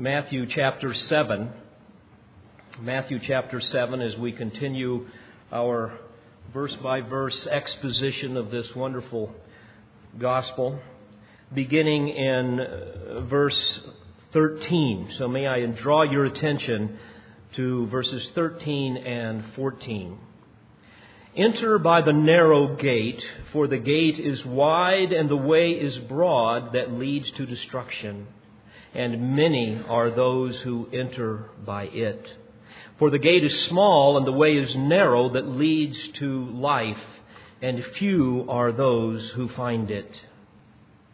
Matthew chapter 7. Matthew chapter 7, as we continue our verse by verse exposition of this wonderful gospel, beginning in uh, verse 13. So may I draw your attention to verses 13 and 14. Enter by the narrow gate, for the gate is wide and the way is broad that leads to destruction, and many are those who enter by it. For the gate is small and the way is narrow that leads to life, and few are those who find it.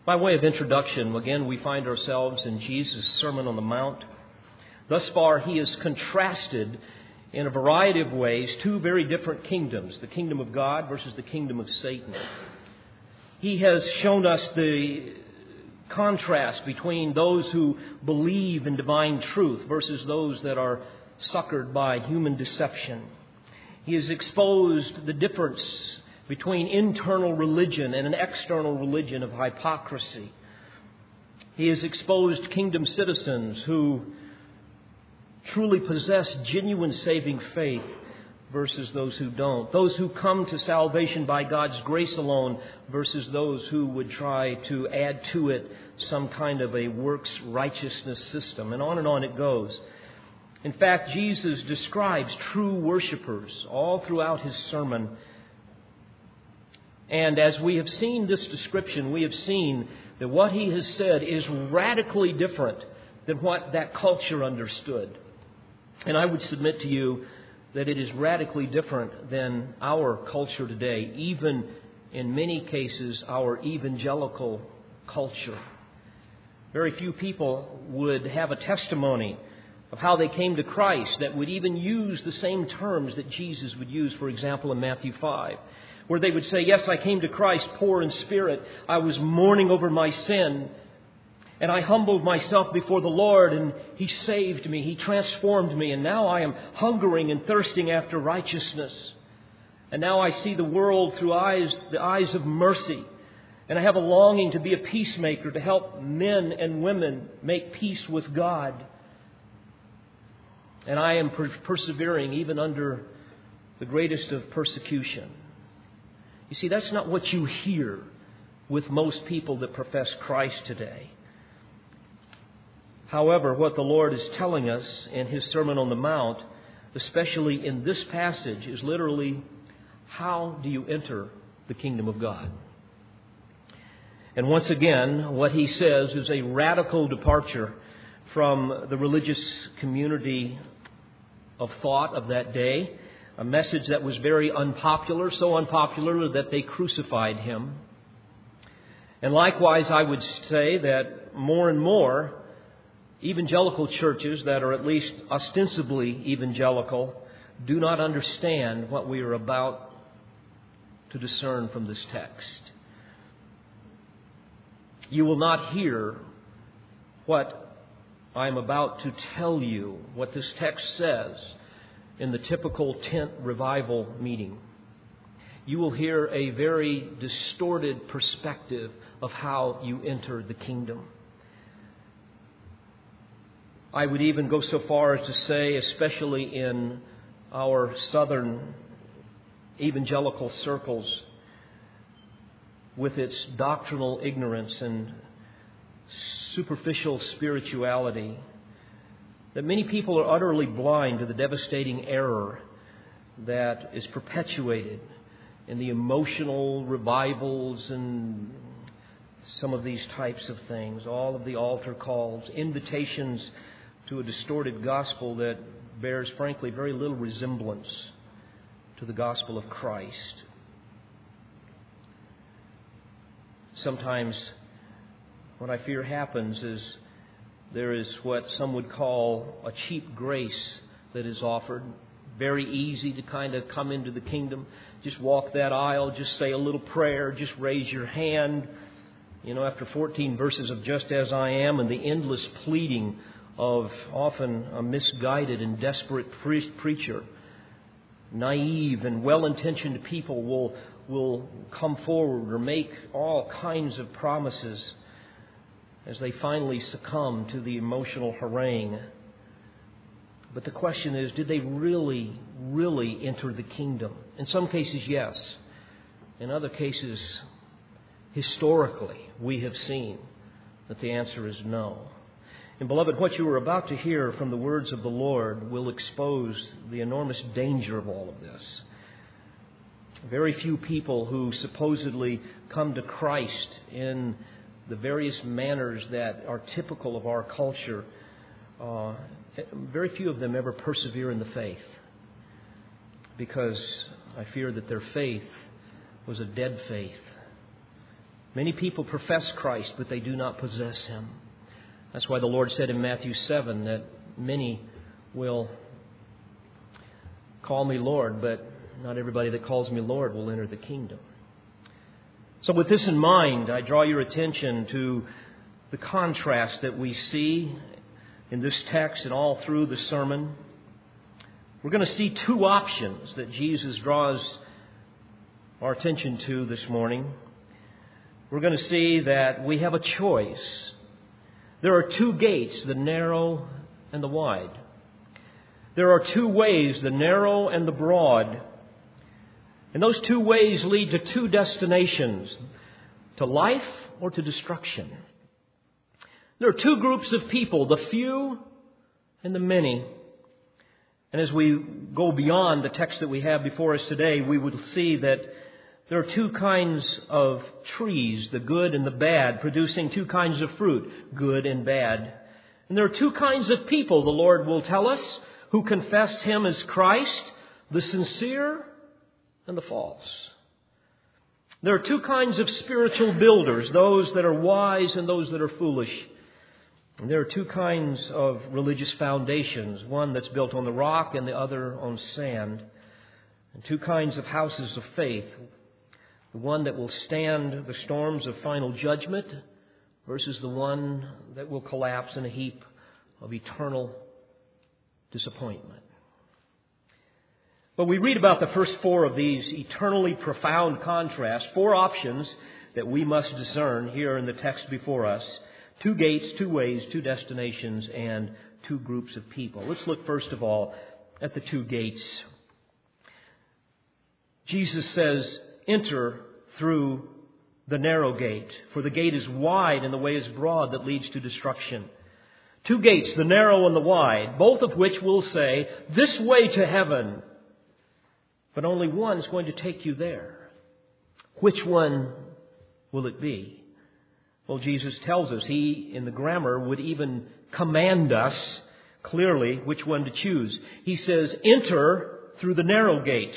By way of introduction, again, we find ourselves in Jesus' Sermon on the Mount. Thus far, he has contrasted in a variety of ways two very different kingdoms the kingdom of God versus the kingdom of Satan. He has shown us the contrast between those who believe in divine truth versus those that are succored by human deception. He has exposed the difference between internal religion and an external religion of hypocrisy. He has exposed kingdom citizens who truly possess genuine saving faith versus those who don't. Those who come to salvation by God's grace alone versus those who would try to add to it some kind of a works righteousness system. And on and on it goes. In fact, Jesus describes true worshipers all throughout his sermon. And as we have seen this description, we have seen that what he has said is radically different than what that culture understood. And I would submit to you that it is radically different than our culture today, even in many cases, our evangelical culture. Very few people would have a testimony of how they came to Christ that would even use the same terms that Jesus would use, for example, in Matthew 5, where they would say, Yes, I came to Christ poor in spirit. I was mourning over my sin. And I humbled myself before the Lord, and He saved me. He transformed me, and now I am hungering and thirsting after righteousness. And now I see the world through eyes, the eyes of mercy. And I have a longing to be a peacemaker, to help men and women make peace with God. And I am per- persevering even under the greatest of persecution. You see, that's not what you hear with most people that profess Christ today. However, what the Lord is telling us in His Sermon on the Mount, especially in this passage, is literally how do you enter the kingdom of God? And once again, what He says is a radical departure from the religious community of thought of that day, a message that was very unpopular, so unpopular that they crucified Him. And likewise, I would say that more and more, evangelical churches that are at least ostensibly evangelical do not understand what we are about to discern from this text. You will not hear what I am about to tell you, what this text says, in the typical tent revival meeting. You will hear a very distorted perspective of how you enter the kingdom. I would even go so far as to say, especially in our southern evangelical circles, with its doctrinal ignorance and superficial spirituality, that many people are utterly blind to the devastating error that is perpetuated in the emotional revivals and some of these types of things, all of the altar calls, invitations to a distorted gospel that bears, frankly, very little resemblance to the gospel of Christ. Sometimes what I fear happens is there is what some would call a cheap grace that is offered. Very easy to kind of come into the kingdom. Just walk that aisle, just say a little prayer, just raise your hand. You know, after 14 verses of just as I am and the endless pleading of often a misguided and desperate pre- preacher. Naive and well intentioned people will, will come forward or make all kinds of promises. as they finally succumb to the emotional harangue. But the question is did they really, really enter the kingdom? In some cases, yes. In other cases, historically, we have seen that the answer is no. And, beloved, what you are about to hear from the words of the Lord will expose the enormous danger of all of this. Very few people who supposedly come to Christ in the various manners that are typical of our culture, uh, very few of them ever persevere in the faith because I fear that their faith was a dead faith. Many people profess Christ, but they do not possess Him. That's why the Lord said in Matthew 7 that many will call me Lord, but not everybody that calls me Lord will enter the kingdom. So, with this in mind, I draw your attention to the contrast that we see in this text and all through the sermon. We're going to see two options that Jesus draws our attention to this morning. We're going to see that we have a choice. There are two gates, the narrow and the wide. There are two ways, the narrow and the broad. And those two ways lead to two destinations to life or to destruction. There are two groups of people, the few and the many. And as we go beyond the text that we have before us today, we will see that there are two kinds of trees, the good and the bad, producing two kinds of fruit, good and bad. And there are two kinds of people, the Lord will tell us, who confess Him as Christ, the sincere and the false. There are two kinds of spiritual builders those that are wise and those that are foolish. And there are two kinds of religious foundations one that's built on the rock and the other on sand. And two kinds of houses of faith the one that will stand the storms of final judgment versus the one that will collapse in a heap of eternal disappointment. But we read about the first four of these eternally profound contrasts, four options that we must discern here in the text before us two gates, two ways, two destinations, and two groups of people. Let's look first of all at the two gates. Jesus says, Enter through the narrow gate, for the gate is wide and the way is broad that leads to destruction. Two gates, the narrow and the wide, both of which will say, This way to heaven but only one is going to take you there. Which one will it be? Well, Jesus tells us. He, in the grammar, would even command us clearly which one to choose. He says, enter through the narrow gate.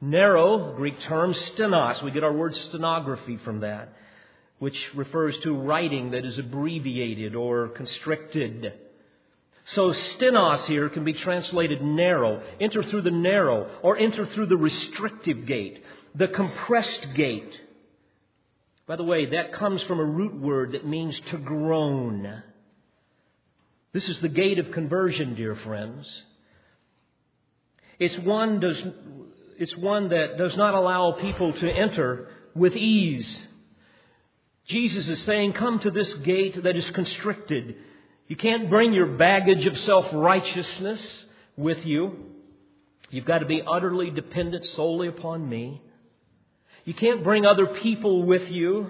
Narrow, Greek term, stenos. We get our word stenography from that, which refers to writing that is abbreviated or constricted. So stenos here can be translated narrow. Enter through the narrow or enter through the restrictive gate, the compressed gate. By the way, that comes from a root word that means to groan. This is the gate of conversion, dear friends. It's one, does, it's one that does not allow people to enter with ease. Jesus is saying, Come to this gate that is constricted you can't bring your baggage of self righteousness with you. You've got to be utterly dependent solely upon me. You can't bring other people with you.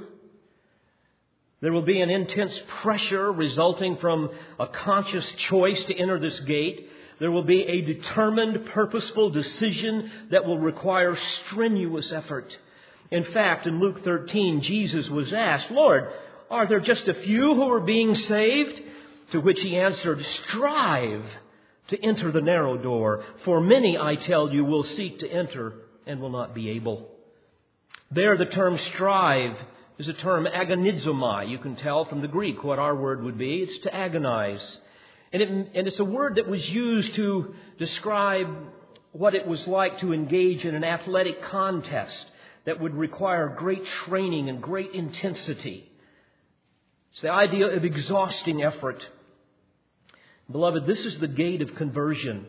There will be an intense pressure resulting from a conscious choice to enter this gate. There will be a determined, purposeful decision that will require strenuous effort. In fact, in Luke 13, Jesus was asked, Lord, are there just a few who are being saved? To which he answered, Strive to enter the narrow door, for many, I tell you, will seek to enter and will not be able. There, the term strive is a term agonizomai. You can tell from the Greek what our word would be. It's to agonize. And, it, and it's a word that was used to describe what it was like to engage in an athletic contest that would require great training and great intensity. It's the idea of exhausting effort. Beloved, this is the gate of conversion.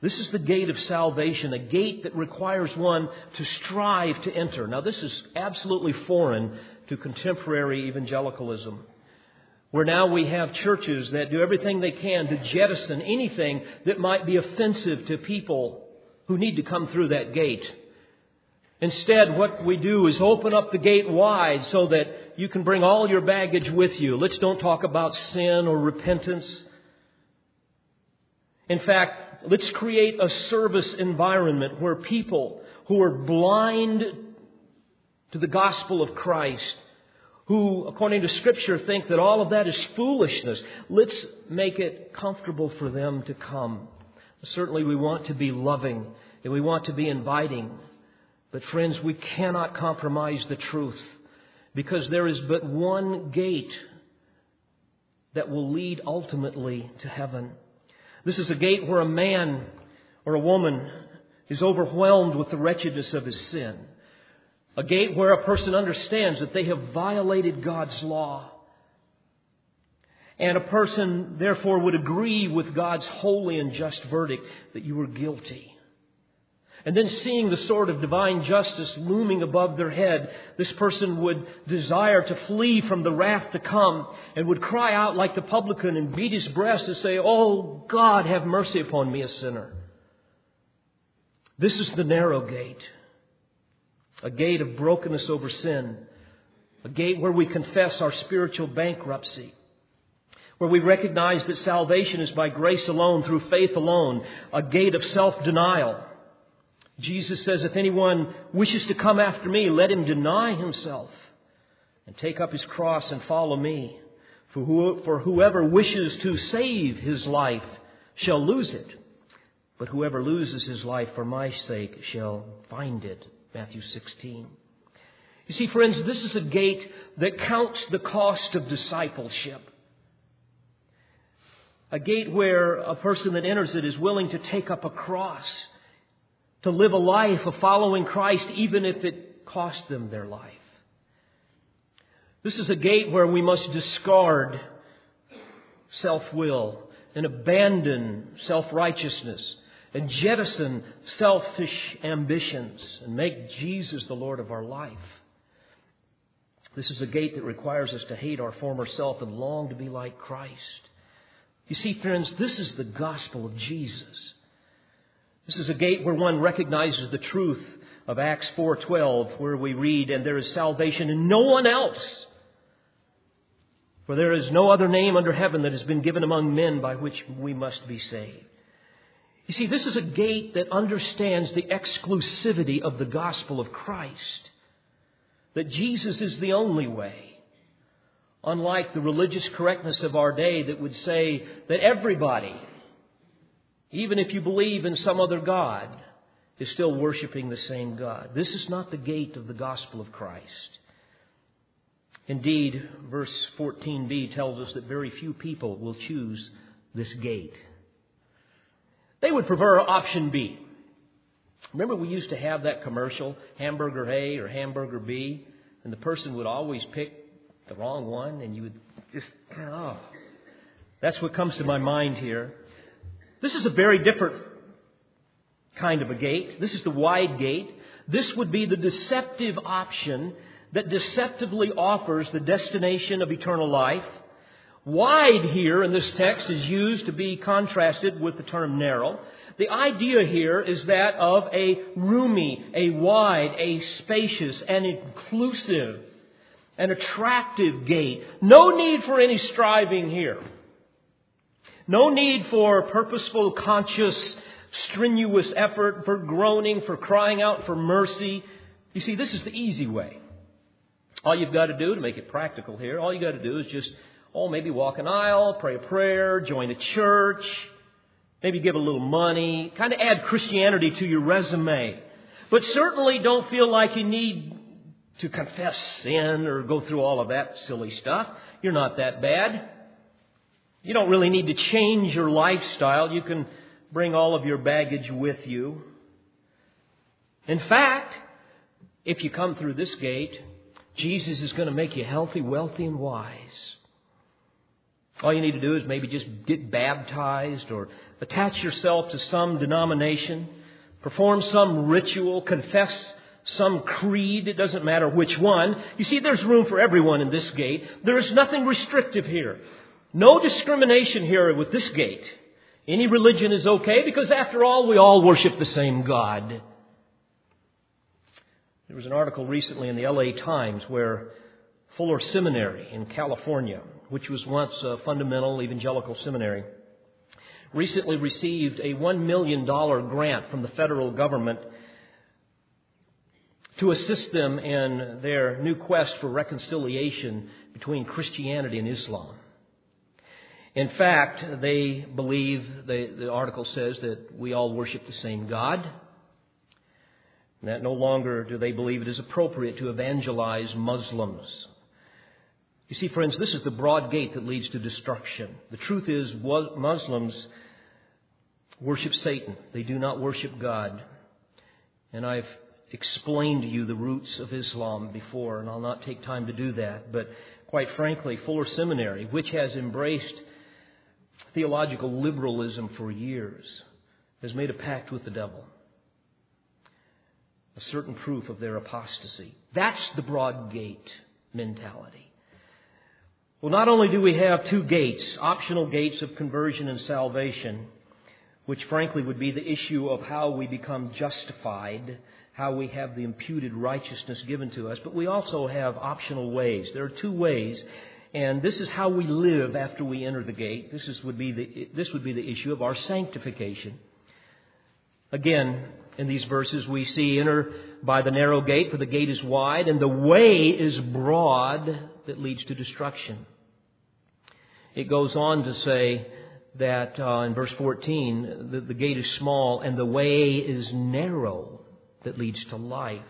This is the gate of salvation, a gate that requires one to strive to enter. Now, this is absolutely foreign to contemporary evangelicalism. Where now we have churches that do everything they can to jettison anything that might be offensive to people who need to come through that gate. Instead, what we do is open up the gate wide so that you can bring all your baggage with you. Let's don't talk about sin or repentance. In fact, let's create a service environment where people who are blind to the gospel of Christ, who, according to Scripture, think that all of that is foolishness, let's make it comfortable for them to come. Certainly, we want to be loving and we want to be inviting. But, friends, we cannot compromise the truth because there is but one gate that will lead ultimately to heaven. This is a gate where a man or a woman is overwhelmed with the wretchedness of his sin. A gate where a person understands that they have violated God's law. And a person, therefore, would agree with God's holy and just verdict that you were guilty. And then seeing the sword of divine justice looming above their head, this person would desire to flee from the wrath to come and would cry out like the publican and beat his breast and say, Oh God, have mercy upon me, a sinner. This is the narrow gate, a gate of brokenness over sin, a gate where we confess our spiritual bankruptcy, where we recognize that salvation is by grace alone, through faith alone, a gate of self denial Jesus says, If anyone wishes to come after me, let him deny himself and take up his cross and follow me. For, who, for whoever wishes to save his life shall lose it, but whoever loses his life for my sake shall find it. Matthew 16. You see, friends, this is a gate that counts the cost of discipleship. A gate where a person that enters it is willing to take up a cross to live a life of following Christ even if it cost them their life. This is a gate where we must discard self will and abandon self righteousness and jettison selfish ambitions and make Jesus the Lord of our life. This is a gate that requires us to hate our former self and long to be like Christ. You see, friends, this is the gospel of Jesus. This is a gate where one recognizes the truth of Acts 4:12 where we read and there is salvation in no one else for there is no other name under heaven that has been given among men by which we must be saved. You see, this is a gate that understands the exclusivity of the gospel of Christ. That Jesus is the only way. Unlike the religious correctness of our day that would say that everybody even if you believe in some other God, is still worshiping the same God. This is not the gate of the gospel of Christ. Indeed, verse 14b tells us that very few people will choose this gate. They would prefer option B. Remember, we used to have that commercial, hamburger A or hamburger B, and the person would always pick the wrong one, and you would just, oh. That's what comes to my mind here. This is a very different kind of a gate. This is the wide gate. This would be the deceptive option that deceptively offers the destination of eternal life. Wide here in this text is used to be contrasted with the term narrow. The idea here is that of a roomy, a wide, a spacious, an inclusive, an attractive gate. No need for any striving here. No need for purposeful, conscious, strenuous effort, for groaning, for crying out for mercy. You see, this is the easy way. All you've got to do to make it practical here, all you've got to do is just, oh, maybe walk an aisle, pray a prayer, join a church, maybe give a little money, kind of add Christianity to your resume. But certainly don't feel like you need to confess sin or go through all of that silly stuff. You're not that bad. You don't really need to change your lifestyle. You can bring all of your baggage with you. In fact, if you come through this gate, Jesus is going to make you healthy, wealthy, and wise. All you need to do is maybe just get baptized or attach yourself to some denomination, perform some ritual, confess some creed, it doesn't matter which one. You see, there's room for everyone in this gate. There is nothing restrictive here. No discrimination here with this gate. Any religion is okay because after all, we all worship the same God. There was an article recently in the LA Times where Fuller Seminary in California, which was once a fundamental evangelical seminary, recently received a $1 million grant from the federal government to assist them in their new quest for reconciliation between Christianity and Islam. In fact, they believe, the article says, that we all worship the same God. And that no longer do they believe it is appropriate to evangelize Muslims. You see, friends, this is the broad gate that leads to destruction. The truth is, Muslims worship Satan. They do not worship God. And I've explained to you the roots of Islam before, and I'll not take time to do that. But quite frankly, Fuller Seminary, which has embraced theological liberalism for years, has made a pact with the devil. A certain proof of their apostasy. That's the broad gate mentality. Well, not only do we have two gates, optional gates of conversion and salvation, which frankly would be the issue of how we become justified, how we have the imputed righteousness given to us, but we also have optional ways. There are two ways and this is how we live after we enter the gate. This, is, would, be the, this would be the issue of our sanctification. Again, in these verses, we see enter by the narrow gate, for the gate is wide, and the way is broad that leads to destruction. It goes on to say that uh, in verse 14, the, the gate is small, and the way is narrow that leads to life.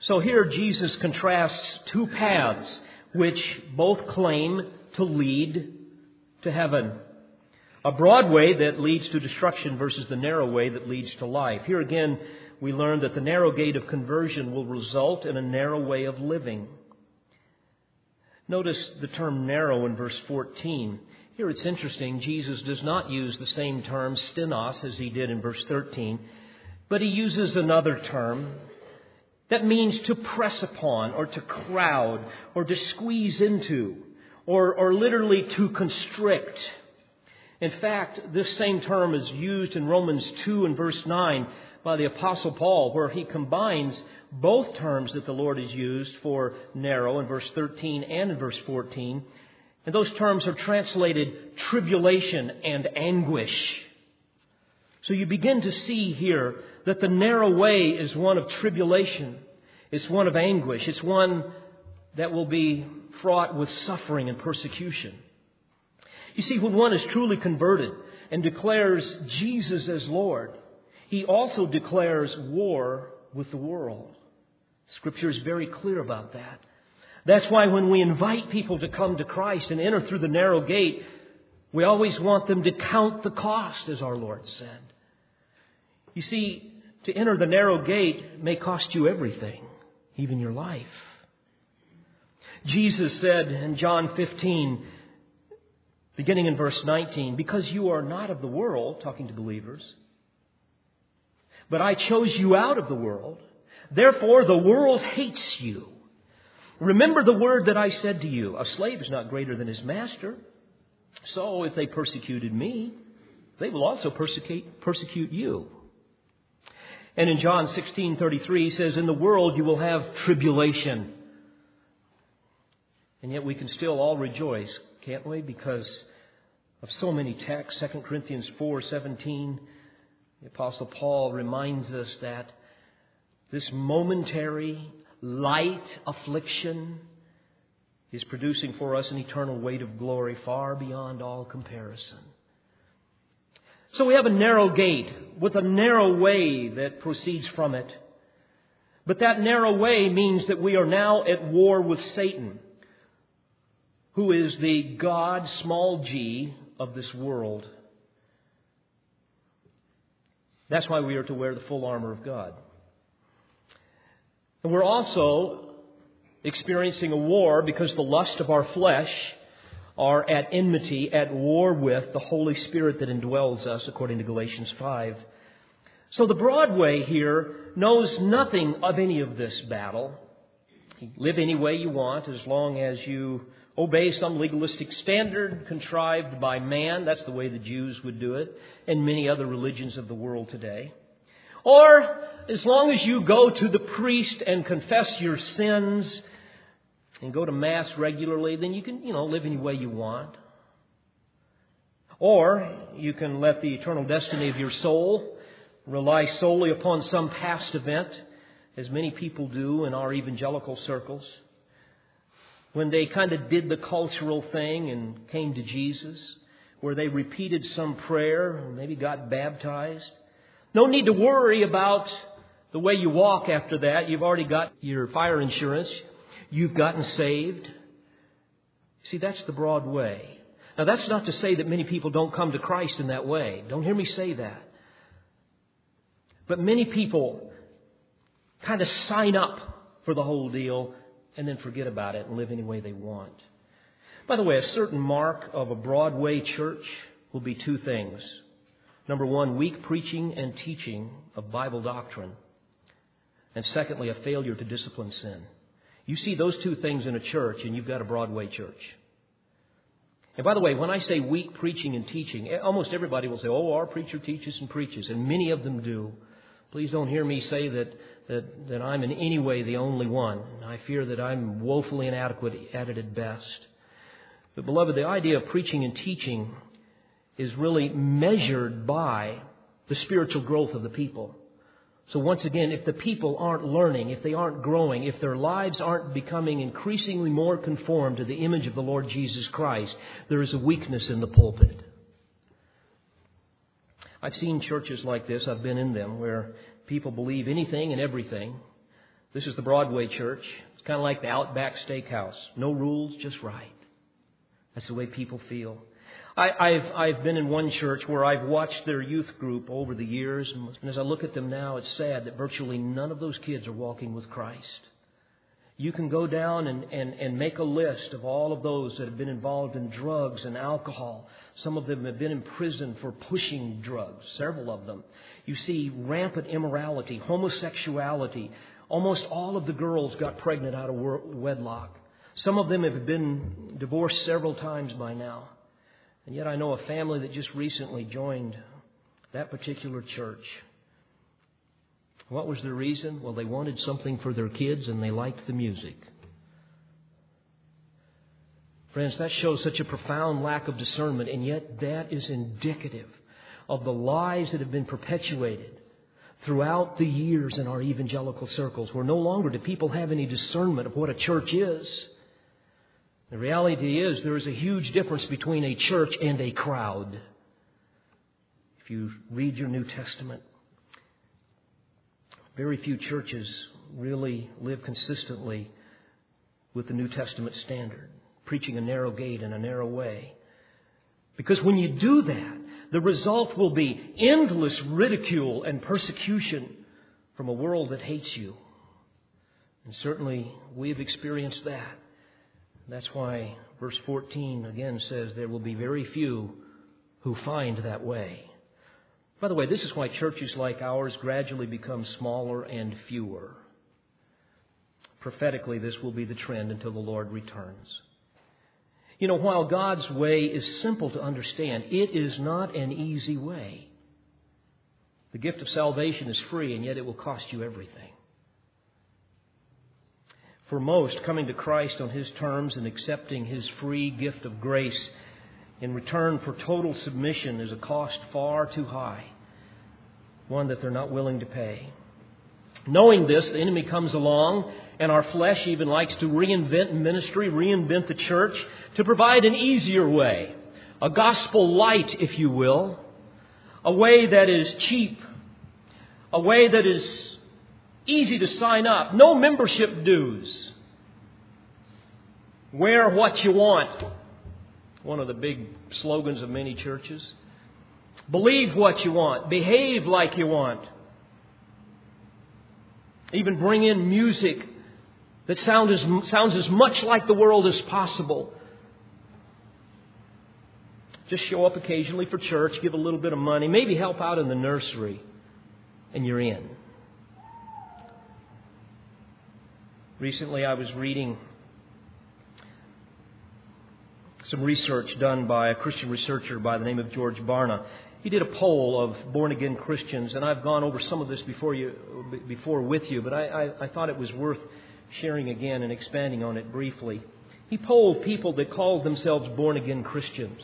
So here Jesus contrasts two paths which both claim to lead to heaven. A broad way that leads to destruction versus the narrow way that leads to life. Here again, we learn that the narrow gate of conversion will result in a narrow way of living. Notice the term narrow in verse 14. Here it's interesting, Jesus does not use the same term stenos as he did in verse 13, but he uses another term, that means to press upon or to crowd or to squeeze into or, or literally to constrict. In fact, this same term is used in Romans 2 and verse 9 by the Apostle Paul, where he combines both terms that the Lord has used for narrow in verse 13 and in verse 14. And those terms are translated tribulation and anguish. So you begin to see here that the narrow way is one of tribulation. It's one of anguish. It's one that will be fraught with suffering and persecution. You see, when one is truly converted and declares Jesus as Lord, he also declares war with the world. Scripture is very clear about that. That's why when we invite people to come to Christ and enter through the narrow gate, we always want them to count the cost, as our Lord said. You see, to enter the narrow gate may cost you everything, even your life. Jesus said in John 15, beginning in verse 19, Because you are not of the world, talking to believers, but I chose you out of the world, therefore the world hates you. Remember the word that I said to you A slave is not greater than his master. So if they persecuted me, they will also persecute, persecute you. And in John 16:33 he says in the world you will have tribulation. And yet we can still all rejoice, can't we? Because of so many texts, 2 Corinthians 4:17, the apostle Paul reminds us that this momentary light affliction is producing for us an eternal weight of glory far beyond all comparison. So we have a narrow gate with a narrow way that proceeds from it. But that narrow way means that we are now at war with Satan, who is the God, small g, of this world. That's why we are to wear the full armor of God. And we're also experiencing a war because the lust of our flesh are at enmity, at war with the Holy Spirit that indwells us, according to Galatians 5. So the broad way here knows nothing of any of this battle. Live any way you want as long as you obey some legalistic standard contrived by man. That's the way the Jews would do it, and many other religions of the world today. Or as long as you go to the priest and confess your sins and go to Mass regularly, then you can, you know, live any way you want. Or you can let the eternal destiny of your soul rely solely upon some past event, as many people do in our evangelical circles. When they kind of did the cultural thing and came to Jesus, where they repeated some prayer, or maybe got baptized. No need to worry about the way you walk after that. You've already got your fire insurance. You've gotten saved. See, that's the broad way. Now, that's not to say that many people don't come to Christ in that way. Don't hear me say that. But many people kind of sign up for the whole deal and then forget about it and live any way they want. By the way, a certain mark of a broad way church will be two things. Number one, weak preaching and teaching of Bible doctrine. And secondly, a failure to discipline sin. You see those two things in a church, and you've got a broad way church. And by the way, when I say weak preaching and teaching, eh, almost everybody will say, oh, our preacher teaches and preaches, and many of them do. Please don't hear me say that, that, that I'm in any way the only one. I fear that I'm woefully inadequate at it at best. But, beloved, the idea of preaching and teaching is really measured by the spiritual growth of the people. So, once again, if the people aren't learning, if they aren't growing, if their lives aren't becoming increasingly more conformed to the image of the Lord Jesus Christ, there is a weakness in the pulpit. I've seen churches like this, I've been in them, where people believe anything and everything. This is the broad way church. It's kind of like the Outback Steakhouse. No rules, just right. That's the way people feel. I, have I've been in one church where I've watched their youth group over the years, and as I look at them now, it's sad that virtually none of those kids are walking with Christ. You can go down and, and, and make a list of all of those that have been involved in drugs and alcohol. Some of them have been in prison for pushing drugs, several of them. You see rampant immorality, homosexuality. Almost all of the girls got pregnant out of wedlock. Some of them have been divorced several times by now. And yet I know a family that just recently joined that particular church. What was the reason? Well, they wanted something for their kids and they liked the music. Friends, that shows such a profound lack of discernment, and yet that is indicative of the lies that have been perpetuated throughout the years in our evangelical circles, where no longer do people have any discernment of what a church is. The reality is there is a huge difference between a church and a crowd. If you read your New Testament, very few churches really live consistently with the New Testament standard, preaching a narrow gate and a narrow way. Because when you do that, the result will be endless ridicule and persecution from a world that hates you. And certainly we have experienced that. That's why verse 14 again says there will be very few who find that way. By the way, this is why churches like ours gradually become smaller and fewer. Prophetically, this will be the trend until the Lord returns. You know, while God's way is simple to understand, it is not an easy way. The gift of salvation is free, and yet it will cost you everything. For most, coming to Christ on His terms and accepting His free gift of grace in return for total submission is a cost far too high, one that they're not willing to pay. Knowing this, the enemy comes along, and our flesh even likes to reinvent ministry, reinvent the church, to provide an easier way, a gospel light, if you will, a way that is cheap, a way that is easy to sign up, no membership dues. Wear what you want one of the big slogans of many churches. Believe what you want. Behave like you want. Even bring in music that sound as, sounds as much like the world as possible. Just show up occasionally for church, give a little bit of money, maybe help out in the nursery. and you're in. Recently, I was reading some research done by a Christian researcher by the name of George Barna. He did a poll of born again Christians, and I've gone over some of this before you, before with you, but I, I, I thought it was worth sharing again and expanding on it briefly. He polled people that called themselves born again Christians.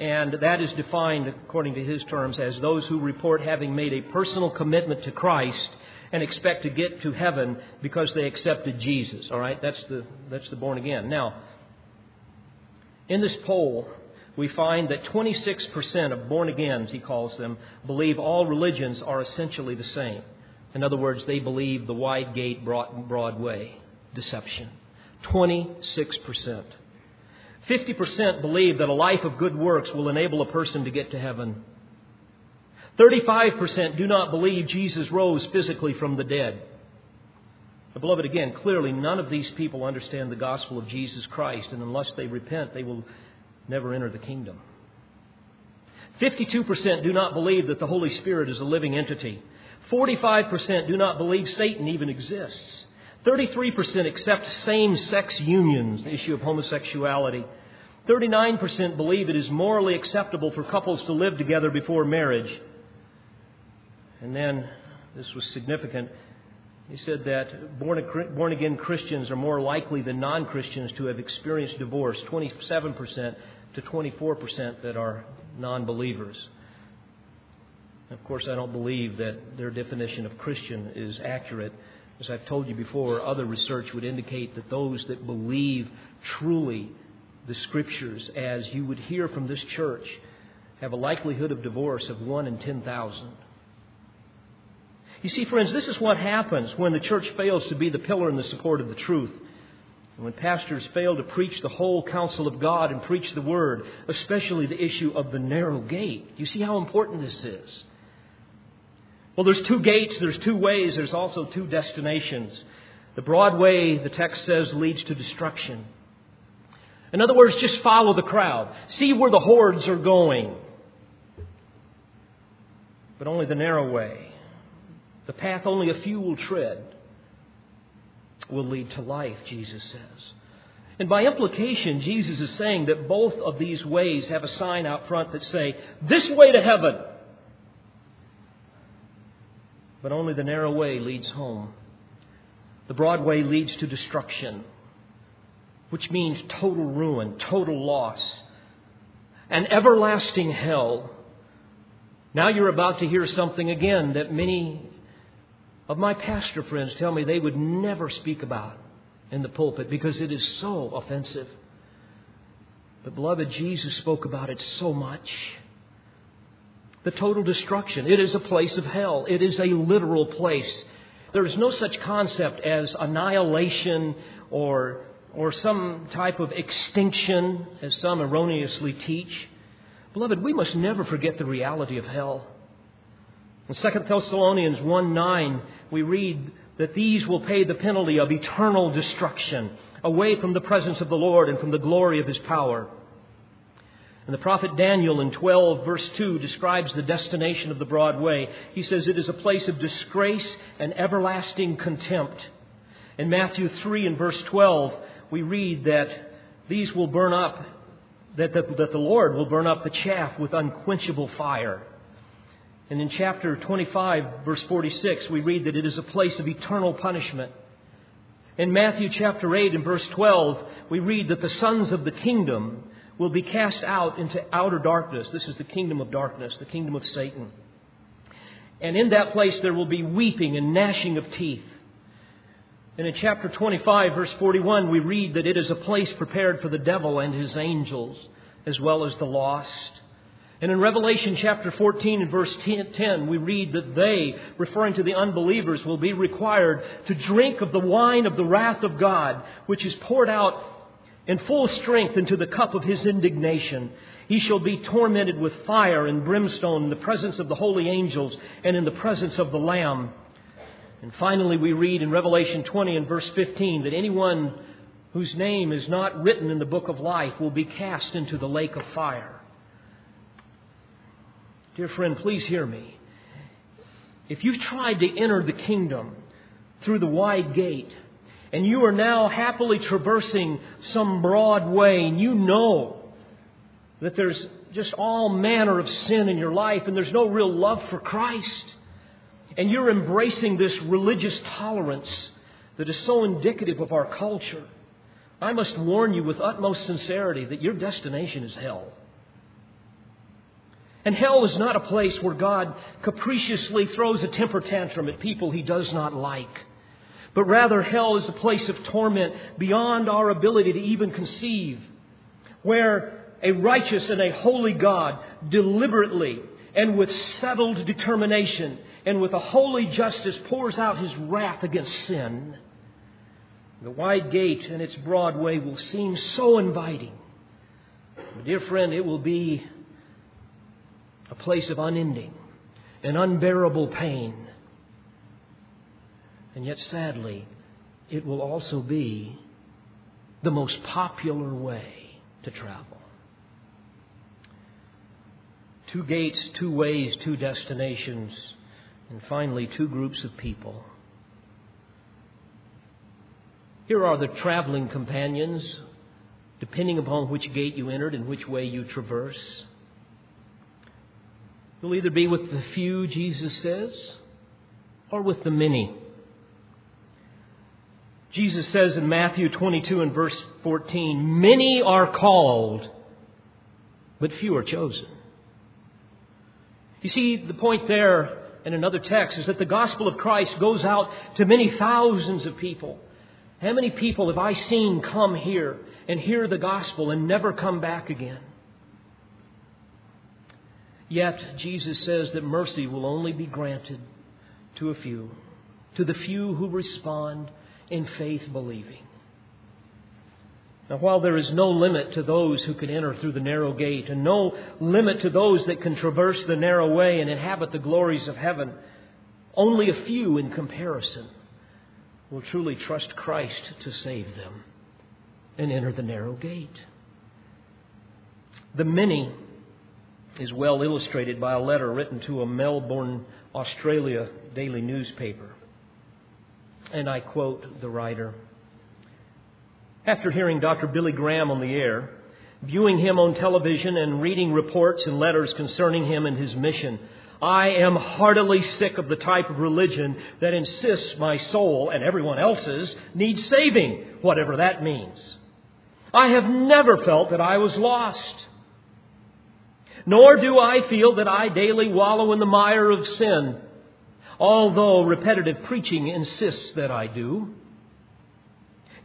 And that is defined, according to his terms, as those who report having made a personal commitment to Christ and expect to get to heaven because they accepted Jesus. All right, that's the that's the born again. Now, in this poll, we find that 26% of born agains, he calls them, believe all religions are essentially the same. In other words, they believe the wide gate, broad way deception. 26%. 50% believe that a life of good works will enable a person to get to heaven. 35% do not believe Jesus rose physically from the dead. Beloved, again, clearly none of these people understand the gospel of Jesus Christ, and unless they repent, they will never enter the kingdom. 52% do not believe that the Holy Spirit is a living entity. 45% do not believe Satan even exists. 33% accept same sex unions, the issue of homosexuality. 39% believe it is morally acceptable for couples to live together before marriage. And then, this was significant, he said that born again Christians are more likely than non Christians to have experienced divorce 27% to 24% that are non believers. Of course, I don't believe that their definition of Christian is accurate. As I've told you before, other research would indicate that those that believe truly the Scriptures, as you would hear from this church, have a likelihood of divorce of 1 in 10,000. You see, friends, this is what happens when the church fails to be the pillar and the support of the truth. And when pastors fail to preach the whole counsel of God and preach the Word, especially the issue of the narrow gate. You see how important this is? Well, there's two gates, there's two ways, there's also two destinations. The broad way, the text says, leads to destruction. In other words, just follow the crowd. See where the hordes are going. But only the narrow way, the path only a few will tread, will lead to life, Jesus says. And by implication, Jesus is saying that both of these ways have a sign out front that say, This way to heaven but only the narrow way leads home. The broad way leads to destruction, which means total ruin, total loss, an everlasting hell. Now you're about to hear something again that many of my pastor friends tell me they would never speak about in the pulpit because it is so offensive. But, beloved, Jesus spoke about it so much the total destruction. It is a place of hell. It is a literal place. There is no such concept as annihilation or, or some type of extinction, as some erroneously teach. Beloved, we must never forget the reality of hell. In 2 Thessalonians 1 9, we read that these will pay the penalty of eternal destruction away from the presence of the Lord and from the glory of his power. And the prophet Daniel in 12, verse 2, describes the destination of the broad way. He says it is a place of disgrace and everlasting contempt. In Matthew 3 and verse 12, we read that these will burn up, that the, that the Lord will burn up the chaff with unquenchable fire. And in chapter 25, verse 46, we read that it is a place of eternal punishment. In Matthew chapter 8 and verse 12, we read that the sons of the kingdom will be cast out into outer darkness. This is the kingdom of darkness, the kingdom of Satan. And in that place there will be weeping and gnashing of teeth. And in chapter 25, verse 41, we read that it is a place prepared for the devil and his angels, as well as the lost. And in Revelation chapter 14 and verse 10, we read that they, referring to the unbelievers, will be required to drink of the wine of the wrath of God, which is poured out in full strength into the cup of his indignation. He shall be tormented with fire and brimstone in the presence of the holy angels and in the presence of the Lamb. And finally, we read in Revelation 20 and verse 15 that anyone whose name is not written in the book of life will be cast into the lake of fire. Dear friend, please hear me. if you've tried to enter the kingdom through the wide gate, and you are now happily traversing some broad way, and you know that there's just all manner of sin in your life, and there's no real love for Christ, and you're embracing this religious tolerance that is so indicative of our culture, I must warn you with utmost sincerity that your destination is hell. And hell is not a place where God capriciously throws a temper tantrum at people he does not like. But rather, hell is a place of torment beyond our ability to even conceive, where a righteous and a holy God deliberately and with settled determination and with a holy justice pours out his wrath against sin. The wide gate and its broad way will seem so inviting. But dear friend, it will be a place of unending and unbearable pain. And yet, sadly, it will also be the most popular way to travel. Two gates, two ways, two destinations, and finally, two groups of people. Here are the traveling companions, depending upon which gate you entered and which way you traverse. You'll either be with the few, Jesus says, or with the many. Jesus says in Matthew 22 and verse 14, Many are called, but few are chosen. You see, the point there in another text is that the gospel of Christ goes out to many thousands of people. How many people have I seen come here and hear the gospel and never come back again? Yet, Jesus says that mercy will only be granted to a few, to the few who respond in faith believing. Now, while there is no limit to those who can enter through the narrow gate, and no limit to those that can traverse the narrow way and inhabit the glories of heaven, only a few in comparison will truly trust Christ to save them and enter the narrow gate. The many is well illustrated by a letter written to a Melbourne, Australia daily newspaper. And I quote the writer After hearing Dr. Billy Graham on the air, viewing him on television, and reading reports and letters concerning him and his mission, I am heartily sick of the type of religion that insists my soul and everyone else's needs saving, whatever that means. I have never felt that I was lost. Nor do I feel that I daily wallow in the mire of sin, although repetitive preaching insists that I do.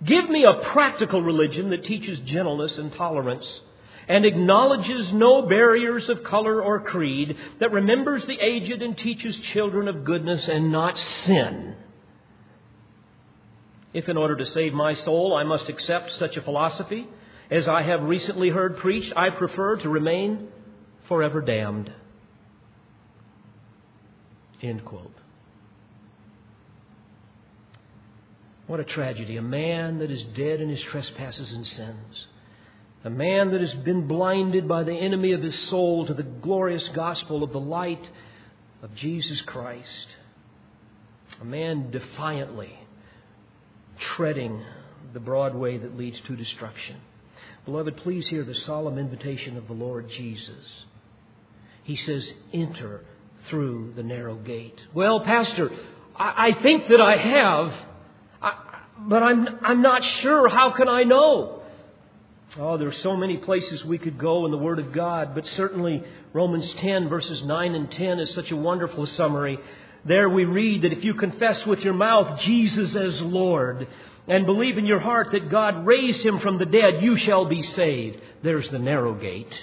Give me a practical religion that teaches gentleness and tolerance and acknowledges no barriers of color or creed, that remembers the aged and teaches children of goodness and not sin. If in order to save my soul I must accept such a philosophy, as I have recently heard preached, I prefer to remain forever damned. End quote. What a tragedy. A man that is dead in his trespasses and sins. A man that has been blinded by the enemy of his soul to the glorious gospel of the light of Jesus Christ. A man defiantly treading the broad way that leads to destruction. Beloved, please hear the solemn invitation of the Lord Jesus. He says, enter through the narrow gate. Well, Pastor, I, I think that I have, I, but I'm, I'm not sure. How can I know? Oh, there are so many places we could go in the Word of God, but certainly Romans 10, verses 9 and 10 is such a wonderful summary. There we read that if you confess with your mouth Jesus as Lord and believe in your heart that God raised him from the dead, you shall be saved. There's the narrow gate.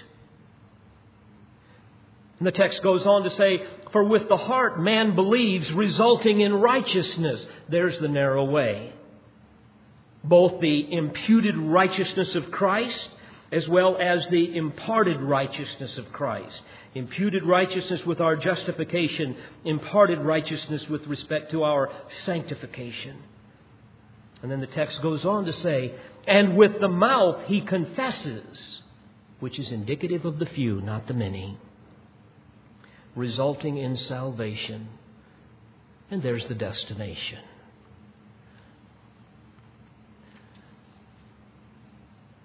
And the text goes on to say, For with the heart man believes, resulting in righteousness. There's the narrow way. Both the imputed righteousness of Christ as well as the imparted righteousness of Christ. Imputed righteousness with our justification, imparted righteousness with respect to our sanctification. And then the text goes on to say, And with the mouth he confesses, which is indicative of the few, not the many resulting in salvation. and there's the destination.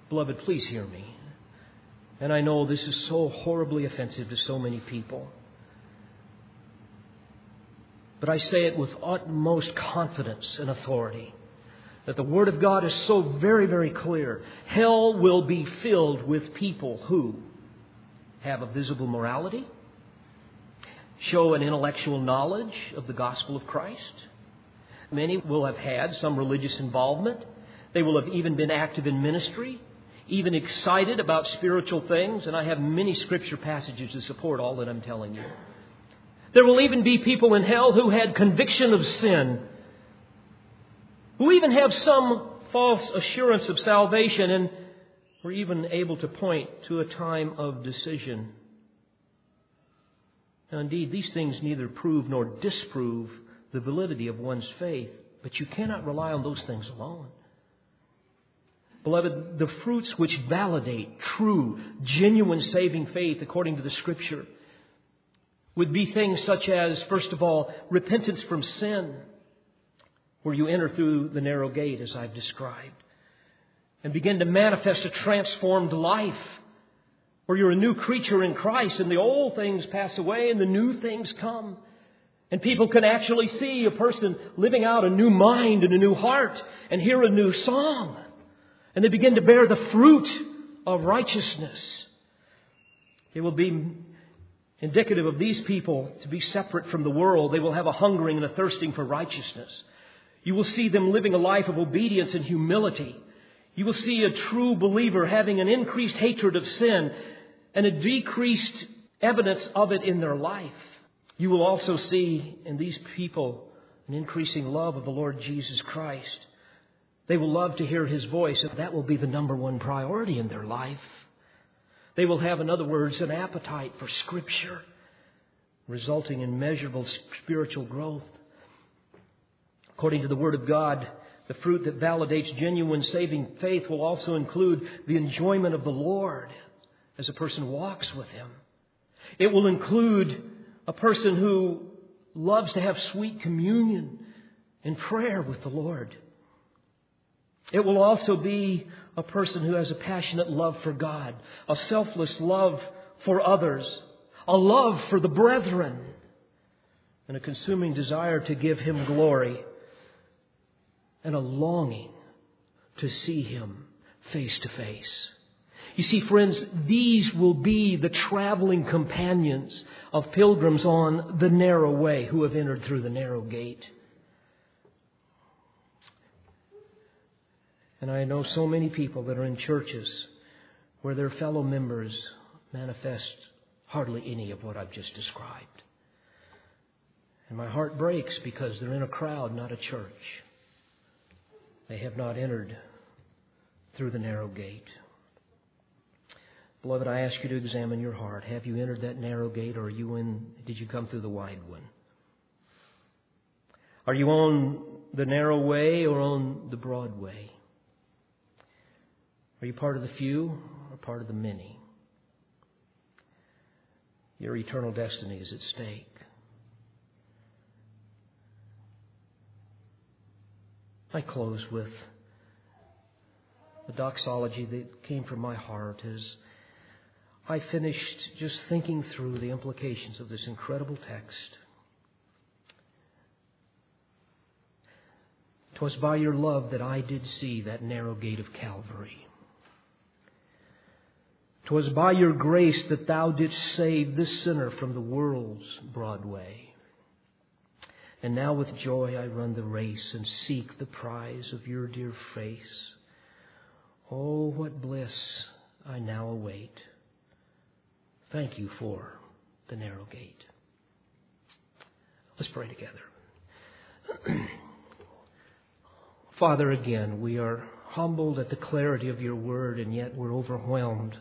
Beloved, please hear me. And I know this is so horribly offensive to so many people. But I say it with utmost confidence and authority that the Word of God is so very, very clear. Hell will be filled with people who have a visible morality, show an intellectual knowledge of the gospel of Christ. Many will have had some religious involvement. They will have even been active in ministry even excited about spiritual things, and I have many scripture passages to support all that I'm telling you. There will even be people in hell who had conviction of sin, who even have some false assurance of salvation, and were even able to point to a time of decision. Now, indeed, these things neither prove nor disprove the validity of one's faith, but you cannot rely on those things alone. Beloved, the fruits which validate true, genuine saving faith according to the Scripture would be things such as, first of all, repentance from sin, where you enter through the narrow gate, as I've described, and begin to manifest a transformed life, where you're a new creature in Christ, and the old things pass away and the new things come. And people can actually see a person living out a new mind and a new heart and hear a new song. And they begin to bear the fruit of righteousness. It will be indicative of these people to be separate from the world. They will have a hungering and a thirsting for righteousness. You will see them living a life of obedience and humility. You will see a true believer having an increased hatred of sin and a decreased evidence of it in their life. You will also see in these people an increasing love of the Lord Jesus Christ. They will love to hear His voice, and that will be the number one priority in their life. They will have, in other words, an appetite for Scripture, resulting in measurable spiritual growth. According to the Word of God, the fruit that validates genuine saving faith will also include the enjoyment of the Lord as a person walks with Him. It will include a person who loves to have sweet communion and prayer with the Lord. It will also be a person who has a passionate love for God, a selfless love for others, a love for the brethren, and a consuming desire to give Him glory, and a longing to see Him face to face. You see, friends, these will be the traveling companions of pilgrims on the narrow way who have entered through the narrow gate. And I know so many people that are in churches where their fellow members manifest hardly any of what I've just described. And my heart breaks because they're in a crowd, not a church. They have not entered through the narrow gate. Beloved, I ask you to examine your heart. Have you entered that narrow gate or are you in did you come through the wide one? Are you on the narrow way or on the broad way? Are you part of the few or part of the many? Your eternal destiny is at stake. I close with the doxology that came from my heart as I finished just thinking through the implications of this incredible text. Twas by your love that I did see that narrow gate of Calvary. 'Twas by your grace that thou didst save this sinner from the world's broad way. And now with joy I run the race and seek the prize of your dear face. Oh, what bliss I now await. Thank you for the narrow gate. Let's pray together. Father, again, we are humbled at the clarity of your word, and yet we're overwhelmed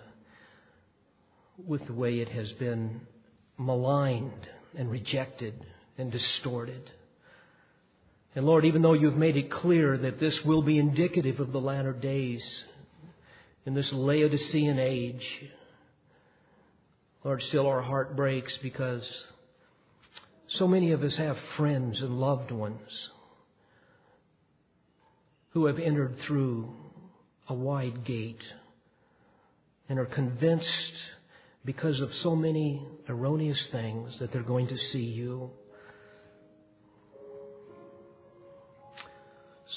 with the way it has been maligned and rejected and distorted. And Lord, even though you've made it clear that this will be indicative of the latter days in this Laodicean age, Lord, still our heart breaks because So many of us have friends and loved ones who have entered through a wide gate and are convinced because of so many erroneous things that they're going to see you.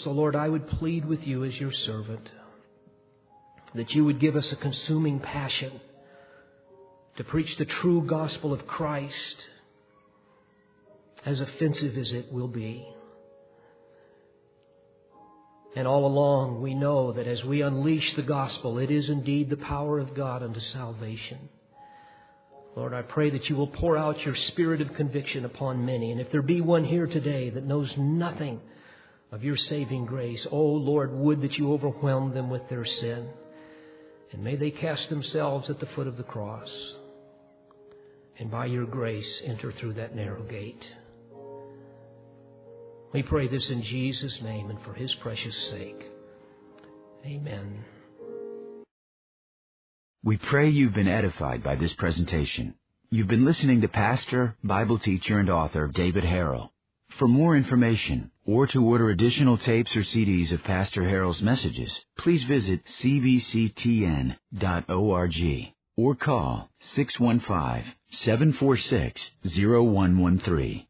So, Lord, I would plead with you as your servant that you would give us a consuming passion to preach the true gospel of Christ, as offensive as it will be. And all along, we know that as we unleash the gospel, it is indeed the power of God unto salvation. Lord, I pray that you will pour out your spirit of conviction upon many. And if there be one here today that knows nothing of your saving grace, oh Lord, would that you overwhelm them with their sin. And may they cast themselves at the foot of the cross. And by your grace, enter through that narrow gate. We pray this in Jesus' name and for his precious sake. Amen. We pray you've been edified by this presentation. You've been listening to pastor, Bible teacher, and author David Harrell. For more information or to order additional tapes or CDs of Pastor Harrell's messages, please visit cvctn.org or call 615 746 0113.